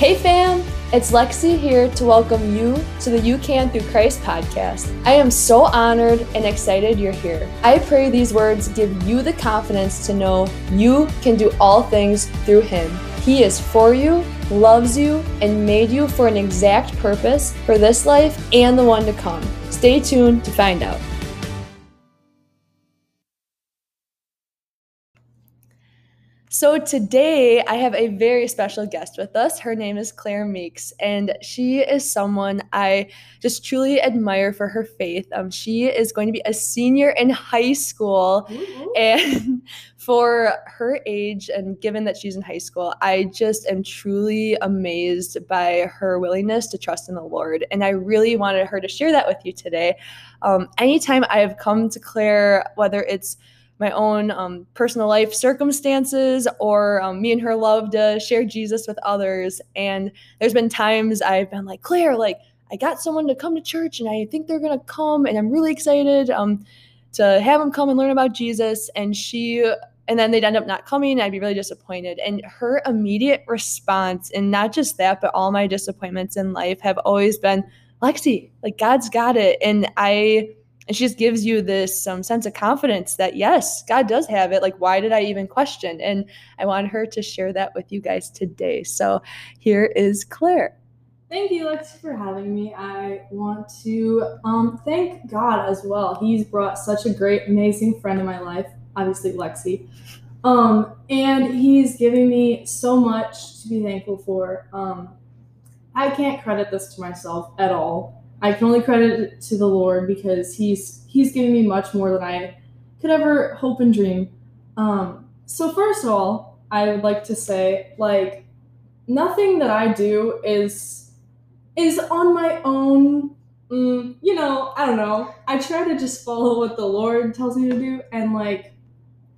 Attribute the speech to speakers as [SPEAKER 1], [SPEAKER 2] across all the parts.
[SPEAKER 1] Hey fam, it's Lexi here to welcome you to the You Can Through Christ podcast. I am so honored and excited you're here. I pray these words give you the confidence to know you can do all things through Him. He is for you, loves you, and made you for an exact purpose for this life and the one to come. Stay tuned to find out. So today I have a very special guest with us. Her name is Claire Meeks, and she is someone I just truly admire for her faith. Um, she is going to be a senior in high school, mm-hmm. and for her age, and given that she's in high school, I just am truly amazed by her willingness to trust in the Lord. And I really wanted her to share that with you today. Um, anytime I have come to Claire, whether it's my own um, personal life circumstances or um, me and her love to share jesus with others. And there's been times i've been like claire like i got someone to come to church and i think they're going to come and i'm really excited um, to have them come and learn about jesus. And she and then they'd end up not coming i'd be really disappointed. And her immediate response and not just that but all my disappointments in life have always been lexi like god's got it. And i and she just gives you this um, sense of confidence that yes god does have it like why did i even question and i want her to share that with you guys today so here is claire
[SPEAKER 2] Thank you, Lexi, for having me. I want to um, thank God as well. He's brought such a great, amazing friend in my life, obviously, Lexi. Um, and he's giving me so much to be thankful for. Um, I can't credit this to myself at all. I can only credit it to the Lord because He's He's giving me much more than I could ever hope and dream. Um, so first of all, I would like to say like nothing that I do is is on my own. Mm, you know, I don't know. I try to just follow what the Lord tells me to do, and like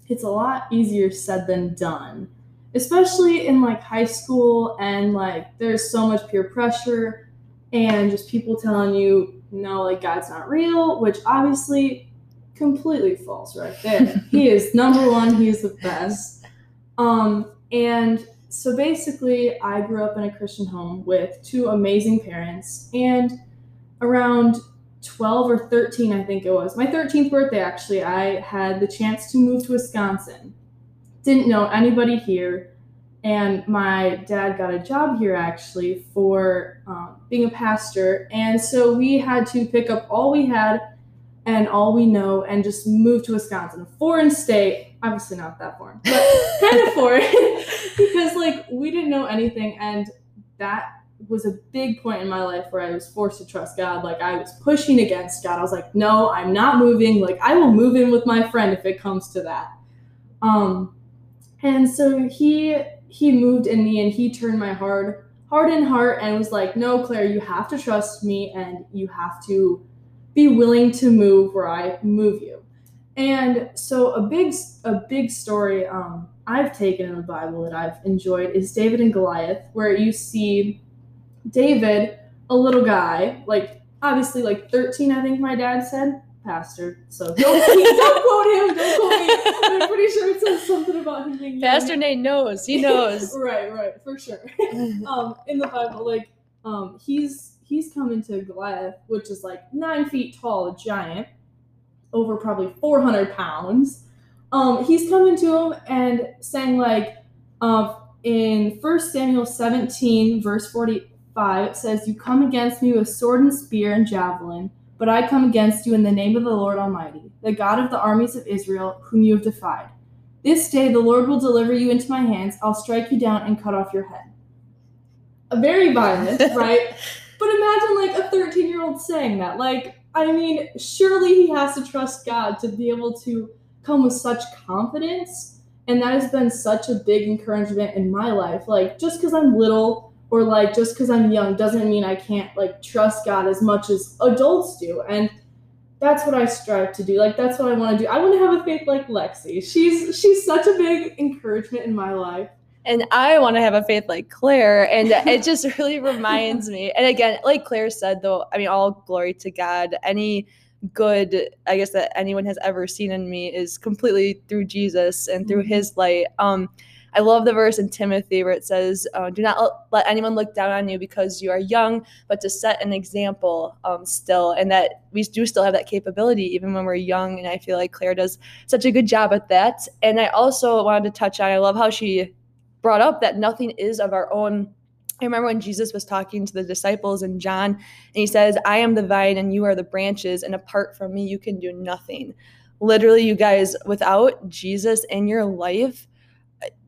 [SPEAKER 2] it's a lot easier said than done especially in like high school and like there's so much peer pressure and just people telling you no like god's not real which obviously completely false right there. He is number one he is the best. Um and so basically i grew up in a christian home with two amazing parents and around 12 or 13 i think it was my 13th birthday actually i had the chance to move to wisconsin. Didn't know anybody here and my dad got a job here actually for um, being a pastor. And so we had to pick up all we had and all we know and just move to wisconsin. A foreign state obviously not that foreign but kind of foreign. Because like we didn't know anything. And that was a big point in my life where i was forced to trust god. Like i was pushing against god. I was like no i'm not moving. Like i will move in with my friend if it comes to that. Um and so he he moved in me and he turned my hard in heart and was like, "No, Claire, you have to trust me and you have to be willing to move where I move you." And so a big a big story um, I've taken in the Bible that I've enjoyed is David and Goliath, where you see David, a little guy, like obviously like 13, I think my dad said, pastor. So don't, don't quote him. Don't quote me. I'm pretty sure it says something about him being
[SPEAKER 1] Pastor Nate knows. He knows.
[SPEAKER 2] right, right, for sure. um, in the Bible, like um, he's he's coming to Goliath, which is like nine feet tall, a giant, over probably four hundred pounds. Um, he's coming to him and saying like, uh, in First Samuel seventeen, verse forty-five, it says, "You come against me with sword and spear and javelin." But I come against you in the name of the Lord Almighty, the God of the armies of Israel, whom you have defied. This day the Lord will deliver you into my hands. I'll strike you down and cut off your head. A very violent, right? But imagine like a 13 year old saying that. Like, I mean, surely he has to trust God to be able to come with such confidence. And that has been such a big encouragement in my life. Like, just because I'm little, or like just because I'm young doesn't mean I can't like trust God as much as adults do. And that's what I strive to do. Like that's what I want to do. I want to have a faith like Lexi. She's she's such a big encouragement in my life.
[SPEAKER 1] And I want to have a faith like Claire. And it just really reminds me. And again, like Claire said, though, I mean, all glory to God. Any good, I guess, that anyone has ever seen in me is completely through Jesus and through mm-hmm. his light. Um, I love the verse in Timothy where it says, uh, Do not let anyone look down on you because you are young, but to set an example um, still. And that we do still have that capability even when we're young. And I feel like Claire does such a good job at that. And I also wanted to touch on, I love how she brought up that nothing is of our own. I remember when Jesus was talking to the disciples in John, and he says, I am the vine and you are the branches, and apart from me, you can do nothing. Literally, you guys, without Jesus in your life,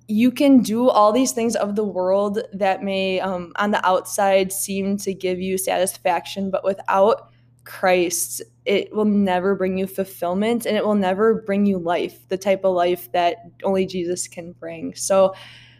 [SPEAKER 1] you can do all these things of the world that may um, on the outside seem to give you satisfaction but without christ it will never bring you fulfillment and it will never bring you life the type of life that only jesus can bring. So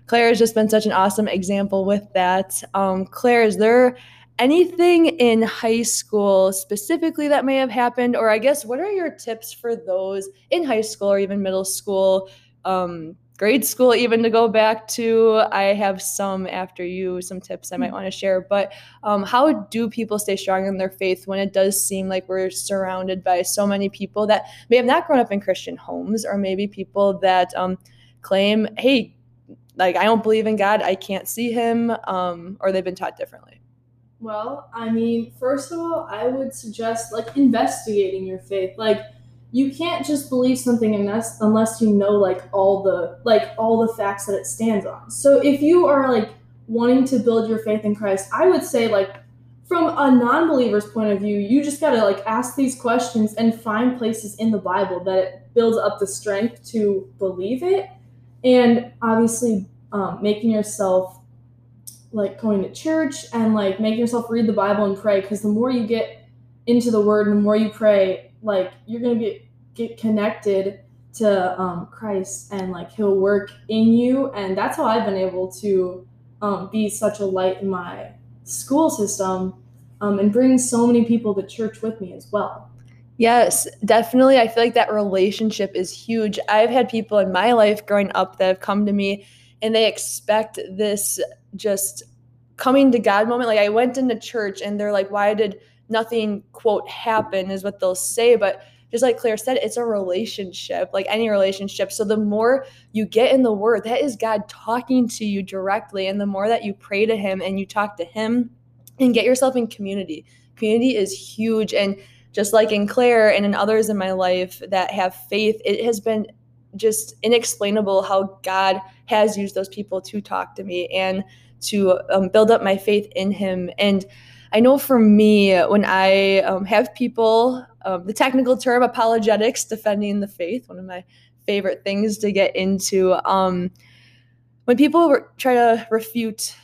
[SPEAKER 1] claire has just been such an awesome example with that. Um, claire is there anything in high school specifically that may have happened? Or i guess what are your tips for those in high school or even middle school um, grade school even to go back to. I have some after you some tips i might mm-hmm. want to share but um, how do people stay strong in their faith when it does seem like we're surrounded by so many people that may have not grown up in christian homes or maybe people that um, claim hey like i don't believe in god i can't see him um, or they've been taught differently?
[SPEAKER 2] Well i mean first of all i would suggest like investigating your faith. Like you can't just believe something unless unless you know like all the like all the facts that it stands on. So if you are like wanting to build your faith in Christ, I would say like from a non-believer's point of view, you just got to like ask these questions and find places in the Bible that it builds up the strength to believe it. And obviously um, making yourself like going to church and like making yourself read the Bible and pray because the more you get into the word and the more you pray, like you're to be get connected to um, Christ and like He'll work in you. And that's how I've been able to um, be such a light in my school system um, and bring so many people to church with me as well.
[SPEAKER 1] Yes, definitely. I feel like that relationship is huge. I've had people in my life growing up that have come to me and they expect this just coming to God moment. Like I went into church and they're like, why did nothing, quote, happen, is what they'll say. But just like Claire said, it's a relationship, like any relationship. So the more you get in the word, that is God talking to you directly. And the more that you pray to Him and you talk to Him and get yourself in community, community is huge. And just like in Claire and in others in my life that have faith, it has been just inexplainable how God has used those people to talk to me and to um, build up my faith in Him. And I know for me, when I um, have people um, the technical term apologetics, defending the faith, one of my favorite things to get into. Um, when people re- try to refute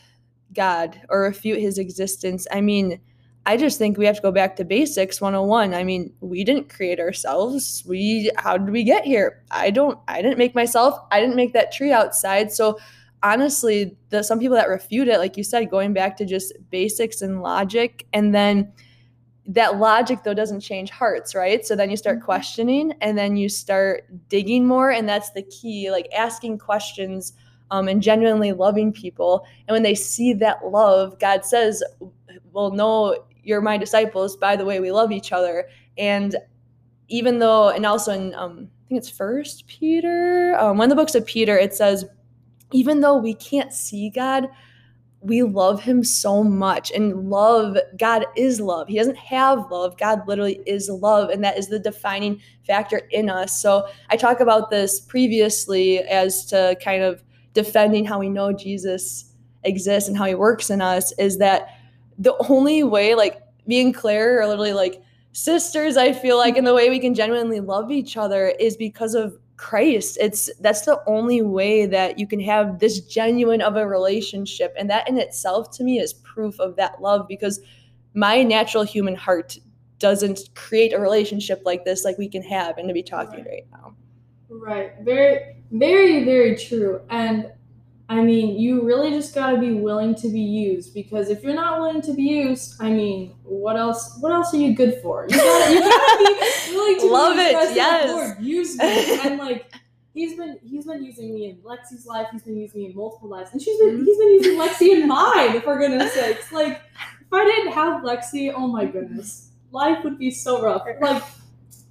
[SPEAKER 1] God or refute his existence, I mean, I just think we have to go back to basics 101. I mean, we didn't create ourselves. We how did we get here? I don't I didn't make myself. I didn't make that tree outside. So honestly, the some people that refute it, like you said, going back to just basics and logic and then that logic though doesn't change hearts right? So then you start mm-hmm. questioning and then you start digging more and that's the key like asking questions um, and genuinely loving people. And when they see that love god says well no you're my disciples. By the way we love each other. And even though and also in um, i think it's first peter um, one of the books of peter it says even though we can't see god we love him so much and love god is love. He doesn't have love. God literally is love and that is the defining factor in us. So i talk about this previously as to kind of defending how we know jesus exists and how he works in us is that the only way like me and claire are literally like sisters i feel like and the way we can genuinely love each other is because of Christ. It's that's the only way that you can have this genuine of a relationship. And that in itself to me is proof of that love because my natural human heart doesn't create a relationship like this like we can have and to be talking right, right now.
[SPEAKER 2] Right. Very very very true. And I mean, you really just got to be willing to be used because if you're not willing to be used, I mean, what else? What else are you good for? You gotta, you gotta be willing to
[SPEAKER 1] love be it. Yes,
[SPEAKER 2] Lord, use me. And like, he's been he's been using me in Lexi's life. He's been using me in multiple lives, and she's been mm-hmm. he's been using Lexi in mine. For goodness sakes, like if I didn't have Lexi, oh my goodness, life would be so rough. Like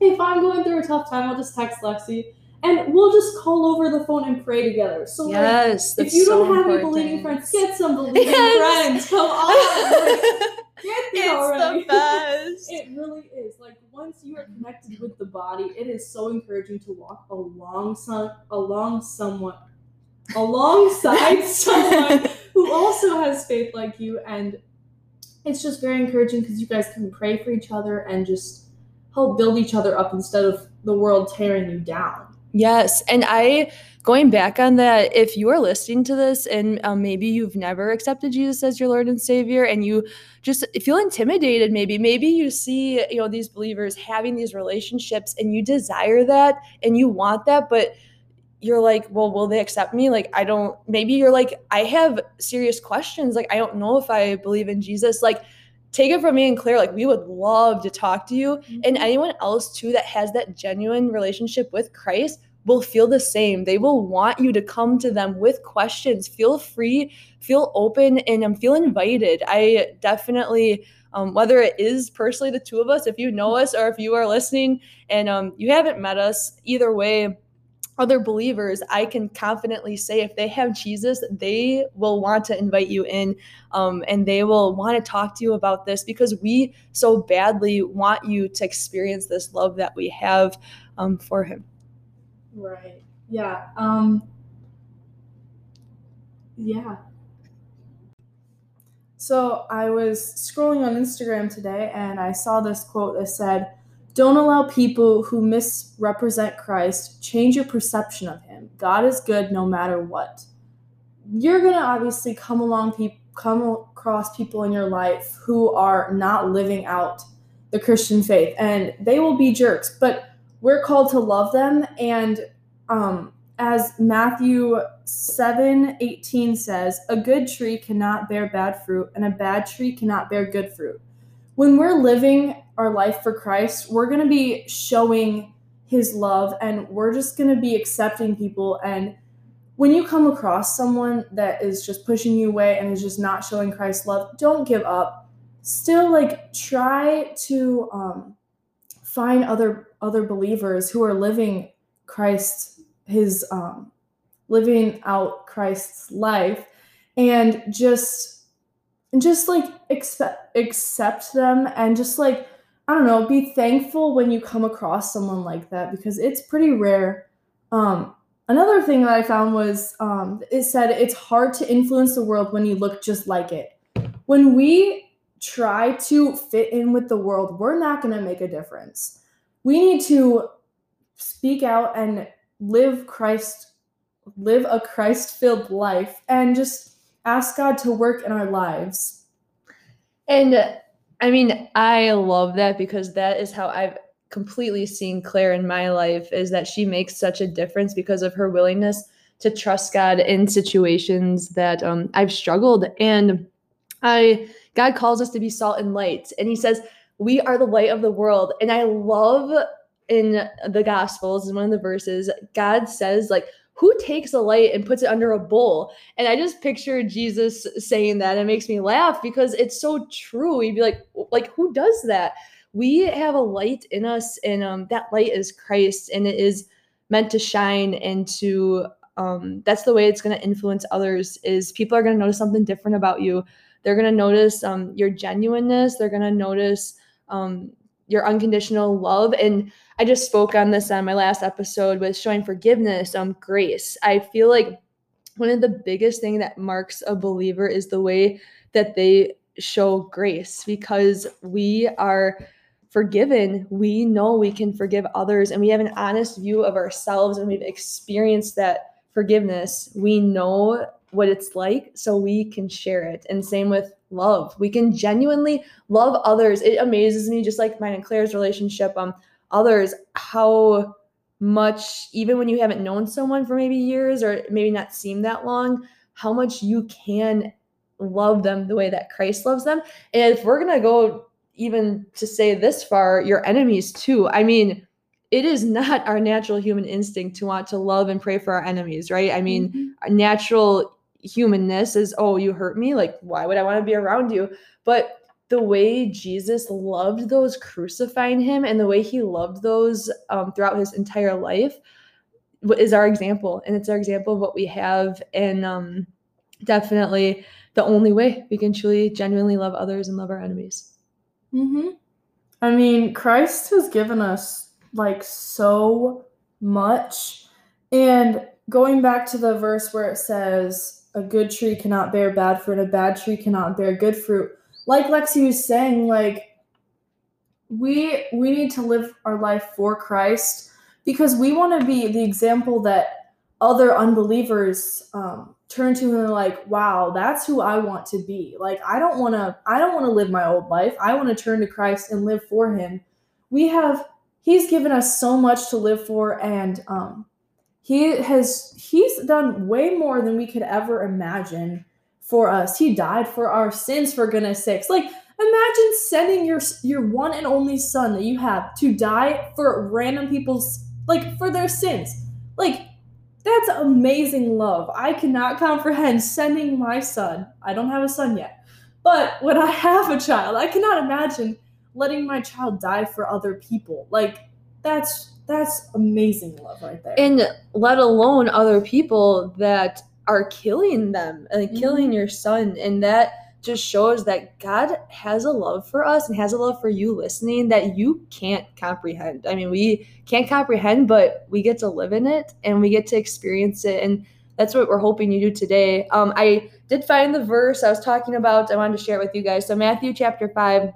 [SPEAKER 2] if I'm going through a tough time, I'll just text Lexi and we'll just call over the phone and pray together. So
[SPEAKER 1] yes,
[SPEAKER 2] like, if you don't have any believing friends, get some believing yes. friends. Come on. Like, get
[SPEAKER 1] it's already. the best.
[SPEAKER 2] it really is. Like once you are connected with the body, it is so encouraging to walk along some along someone alongside someone who also has faith like you and it's just very encouraging because you guys can pray for each other and just help build each other up instead of the world tearing you down.
[SPEAKER 1] Yes. And I, going back on that, if you are listening to this and um, maybe you've never accepted Jesus as your Lord and Savior and you just feel intimidated, maybe, maybe you see, you know, these believers having these relationships and you desire that and you want that, but you're like, well, will they accept me? Like, I don't, maybe you're like, I have serious questions. Like, I don't know if I believe in Jesus. Like, take it from me and Claire, like, we would love to talk to you. Mm-hmm. And anyone else, too, that has that genuine relationship with Christ will feel the same. They will want you to come to them with questions. Feel free, feel open, and um, feel invited. I definitely, um, whether it is personally the two of us, if you know us or if you are listening and um, you haven't met us, either way, other believers, I can confidently say if they have Jesus, they will want to invite you in um, and they will want to talk to you about this because we so badly want you to experience this love that we have um, for Him.
[SPEAKER 2] Right. Yeah. Um, yeah. So I was scrolling on Instagram today and I saw this quote that said, don't allow people who misrepresent Christ change your perception of him. God is good no matter what. You're going to obviously come along come across people in your life who are not living out the Christian faith and they will be jerks, but we're called to love them and um as Matthew 7 18 says, a good tree cannot bear bad fruit, and a bad tree cannot bear good fruit when we're living our life for Christ, we're going to be showing his love and we're just going to be accepting people. And when you come across someone that is just pushing you away and is just not showing Christ's love, don't give up. Still, like, try to um, find other other believers who are living Christ, his um, living out Christ's life, and just and just like accept accept them and just like I don't know, be thankful when you come across someone like that because it's pretty rare. Um, another thing that I found was um, it said it's hard to influence the world when you look just like it. When we try to fit in with the world, we're not going to make a difference. We need to speak out and live Christ, live a Christ filled life, and just ask God to work in our lives.
[SPEAKER 1] And I mean, I love that because that is how I've completely seen Claire in my life is that she makes such a difference because of her willingness to trust God in situations that um, I've struggled. And I God calls us to be salt and light. And he says, we are the light of the world. And I love in the gospels in one of the verses, God says, like, who takes a light and puts it under a bowl? And I just picture Jesus saying that. And It makes me laugh because it's so true. He'd be like, like who does that? We have a light in us, and um, that light is Christ, and it is meant to shine and to. Um, that's the way it's going to influence others. Is people are going to notice something different about you. They're going to notice um, your genuineness. They're going to notice um, your unconditional love. And I just spoke on this on my last episode with showing forgiveness, um, grace. I feel like one of the biggest thing that marks a believer is the way that they show grace because we are forgiven. We know we can forgive others and we have an honest view of ourselves and we've experienced that forgiveness. We know what it's like so we can share it. And same with love. We can genuinely love others. It amazes me, just like mine and Claire's relationship, um, others, how much, even when you haven't known someone for maybe years or maybe not seen that long, how much you can love them the way that Christ loves them. And if we're gonna go even to say this far, your enemies too. I mean, it is not our natural human instinct to want to love and pray for our enemies, right? I mean, mm-hmm. natural humanness is, oh, you hurt me. Like, why would I want to be around you? But the way Jesus loved those crucifying him and the way he loved those um, throughout his entire life, is our example and it's our example of what we have and um, definitely the only way we can truly genuinely love others and love our enemies
[SPEAKER 2] mm-hmm. i mean christ has given us like so much and going back to the verse where it says a good tree cannot bear bad fruit and a bad tree cannot bear good fruit. Like lexi was saying like we we need to live our life for christ because we want to be the example that other unbelievers um, turn to and are like wow that's who i want to be. Like i don't want to i don't want to live my old life. I want to turn to christ and live for him. We have he's given us so much to live for and um, he has he's done way more than we could ever imagine for us he died for our sins for goodness sakes like imagine sending your your one and only son that you have to die for random people's like for their sins like that's amazing love. I cannot comprehend sending my son. I don't have a son yet. But when I have a child, I cannot imagine letting my child die for other people. Like that's that's amazing love right there.
[SPEAKER 1] And let alone other people that are killing them and like, mm-hmm. killing your son and that just shows that God has a love for us and has a love for you listening that you can't comprehend. I mean, we can't comprehend, but we get to live in it and we get to experience it. And that's what we're hoping you do today. Um, I did find the verse I was talking about. I wanted to share it with you guys. So, Matthew chapter 5,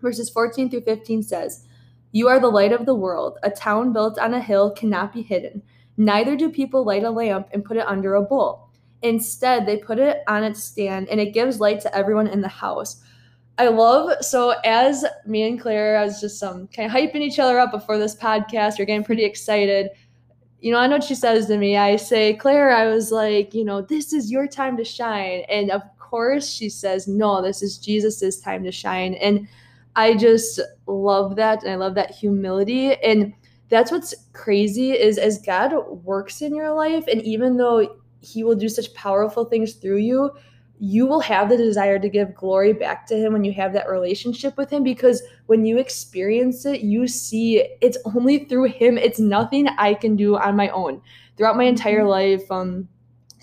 [SPEAKER 1] verses 14 through 15 says, You are the light of the world. A town built on a hill cannot be hidden. Neither do people light a lamp and put it under a bowl Instead, they put it on its stand and it gives light to everyone in the house. I love so as me and Claire, I was just um kind of hyping each other up before this podcast. We're getting pretty excited. You know, I know what she says to me. I say, Claire, I was like, you know, this is your time to shine. And of course she says, No, this is Jesus's time to shine. And I just love that. And I love that humility. And that's what's crazy is as God works in your life, and even though he will do such powerful things through you you will have the desire to give glory back to him when you have that relationship with him because when you experience it you see it's only through him it's nothing i can do on my own throughout my entire mm-hmm. life um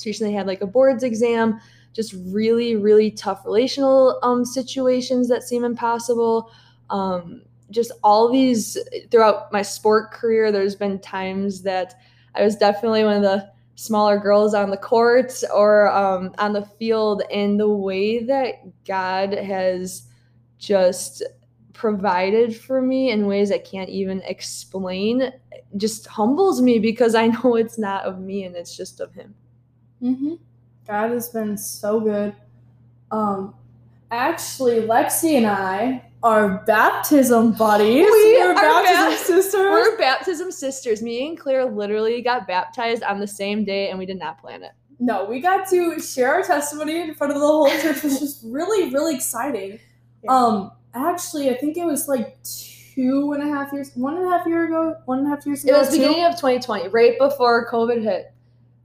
[SPEAKER 1] recently had like a boards exam just really really tough relational um situations that seem impossible. Um just all these throughout my sport career there's been times that i was definitely one of the smaller girls on the court or um, on the field. And the way that god has just provided for me in ways i can't even explain just humbles me because i know it's not of me and it's just of him.
[SPEAKER 2] Mm-hmm. God has been so good um actually lexi and i are baptism buddies.
[SPEAKER 1] We are baptism ba- sisters. We're baptism sisters. Me and Claire literally got baptized on the same day, and we did not plan it.
[SPEAKER 2] No, we got to share our testimony in front of the whole church, which was just really, really exciting. Yeah. Um, actually, I think it was like two and a half years, one and a half year ago, one and a half years ago.
[SPEAKER 1] It was beginning of 2020, right before COVID hit.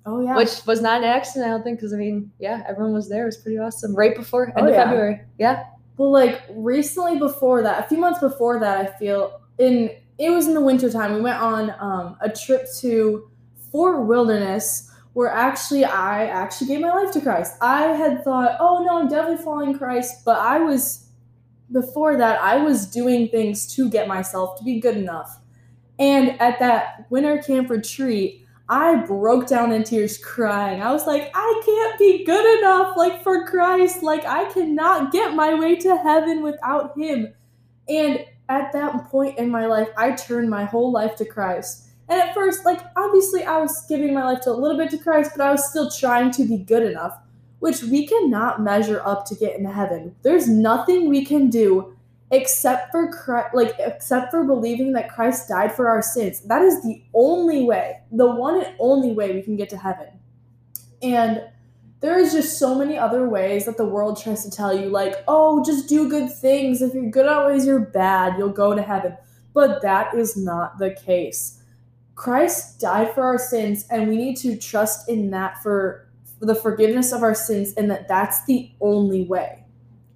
[SPEAKER 2] Oh yeah,
[SPEAKER 1] which was not an accident, I don't think, because I mean, yeah, everyone was there. It was pretty awesome. Right before end oh, of yeah. February, yeah.
[SPEAKER 2] Well, like recently before that, a few months before that, I feel in it was in the wintertime. We went on um, a trip to Fort Wilderness where actually I actually gave my life to Christ. I had thought, oh no, I'm definitely following Christ, but I was before that I was doing things to get myself to be good enough. And at that winter camp retreat, I broke down in tears crying. I was like, I can't be good enough, like for Christ. Like, I cannot get my way to heaven without Him. And at that point in my life, I turned my whole life to Christ. And at first, like, obviously, I was giving my life to a little bit to Christ, but I was still trying to be good enough, which we cannot measure up to get into heaven. There's nothing we can do except for Christ, like except for believing that Christ died for our sins. That is the only way, the one and only way we can get to heaven. And there is just so many other ways that the world tries to tell you like, "Oh, just do good things. If you're good at ways you're bad, you'll go to heaven." But that is not the case. Christ died for our sins and we need to trust in that for, for the forgiveness of our sins and that that's the only way.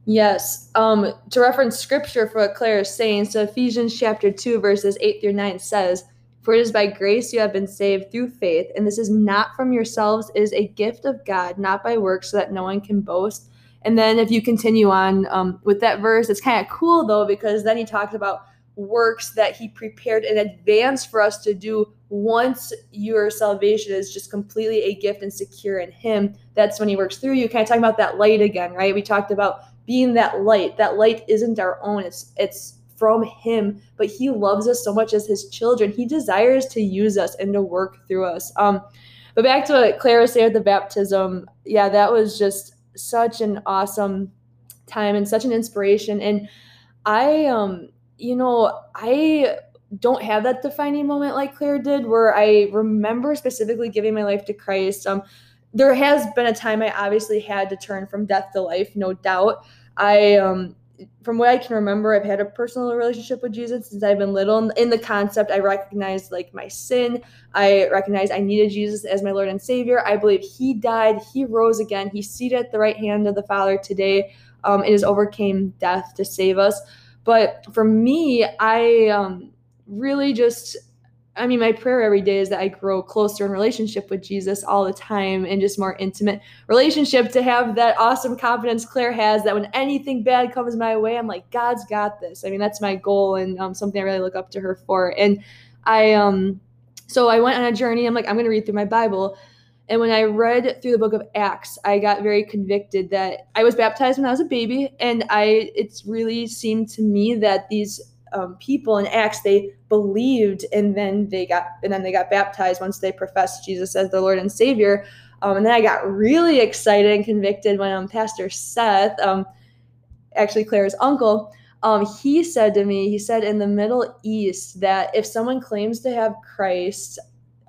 [SPEAKER 1] Yes. Um, to reference scripture for what Claire is saying, so Ephesians chapter 2, verses 8 through 9 says, For it is by grace you have been saved through faith, and this is not from yourselves, it is a gift of God, not by works, so that no one can boast. And then if you continue on um, with that verse, it's kind of cool though, because then he talks about works that he prepared in advance for us to do once your salvation is just completely a gift and secure in him that's when he works through you kind of talking about that light again right we talked about being that light. That light isn't our own. It's it's from him but he loves us so much as his children. He desires to use us and to work through us. Um but back to what clara said at the baptism. Yeah that was just such an awesome time and such an inspiration. And i um you know, I don't have that defining moment like Claire did, where I remember specifically giving my life to Christ. Um, there has been a time I obviously had to turn from death to life, no doubt. I, um, from what I can remember, I've had a personal relationship with Jesus since I've been little. In the concept, I recognized like my sin. I recognized I needed Jesus as my Lord and Savior. I believe He died, He rose again, He's seated at the right hand of the Father today. Um, it has overcame death to save us. But for me, I um, really just, I mean, my prayer every day is that I grow closer in relationship with Jesus all the time and just more intimate relationship to have that awesome confidence Claire has that when anything bad comes my way, I'm like, God's got this. I mean, that's my goal and um, something I really look up to her for. And I, um, so I went on a journey. I'm like, I'm going to read through my Bible. And when I read through the book of Acts, I got very convicted that I was baptized when I was a baby, and I it's really seemed to me that these um, people in Acts they believed, and then they got and then they got baptized once they professed Jesus as their Lord and Savior. Um, and then I got really excited and convicted when um, Pastor Seth, um, actually Claire's uncle, um, he said to me, he said in the Middle East that if someone claims to have Christ,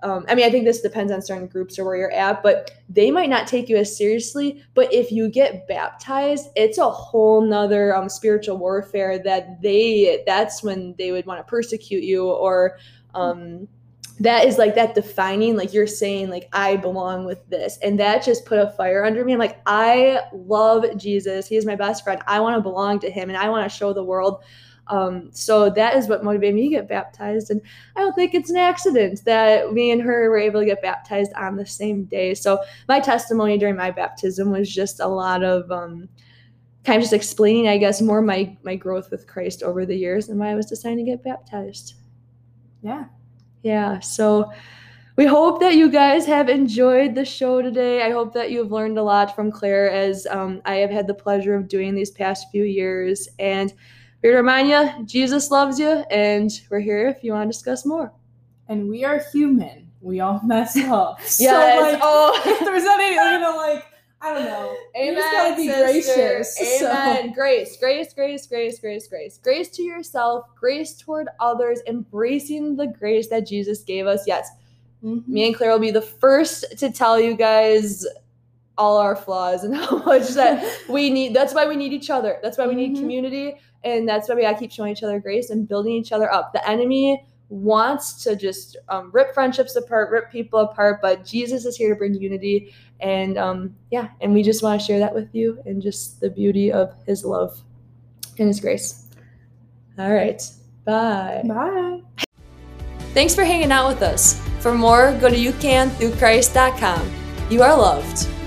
[SPEAKER 1] um, I mean, I think this depends on certain groups or where you're at, but they might not take you as seriously. But if you get baptized, it's a whole nother um, spiritual warfare that they, that's when they would want to persecute you or, um, that is like that defining, like you're saying, like, I belong with this. And that just put a fire under me. I'm like, I love Jesus. He is my best friend. I want to belong to him and I want to show the world um, so that is what motivated me to get baptized. And I don't think it's an accident that me and her were able to get baptized on the same day. So my testimony during my baptism was just a lot of um, kind of just explaining, I guess, more my, my growth with Christ over the years and why I was deciding to get baptized.
[SPEAKER 2] Yeah.
[SPEAKER 1] Yeah. So we hope that you guys have enjoyed the show today. I hope that you've learned a lot from Claire as um, I have had the pleasure of doing these past few years. And to remind you, Jesus loves you, and we're here if you want to discuss more.
[SPEAKER 2] And we are human. We all mess up.
[SPEAKER 1] yes. So, like,
[SPEAKER 2] oh. if there's any, you know, like, I don't know.
[SPEAKER 1] Amen.
[SPEAKER 2] You just gotta be sister. gracious.
[SPEAKER 1] Amen. So. Grace, grace, grace, grace, grace, grace. Grace to yourself, grace toward others, embracing the grace that Jesus gave us. Yes. Mm-hmm. Me and Claire will be the first to tell you guys all our flaws and how much that we need. That's why we need each other. That's why we need mm-hmm. community. And that's why we gotta keep showing each other grace and building each other up. The enemy wants to just um, rip friendships apart, rip people apart, but Jesus is here to bring unity. And um, yeah, and we just want to share that with you and just the beauty of his love and his grace. All right. Bye.
[SPEAKER 2] Bye.
[SPEAKER 1] Thanks for hanging out with us. For more, go to youcanthroughchrist.com. You are loved.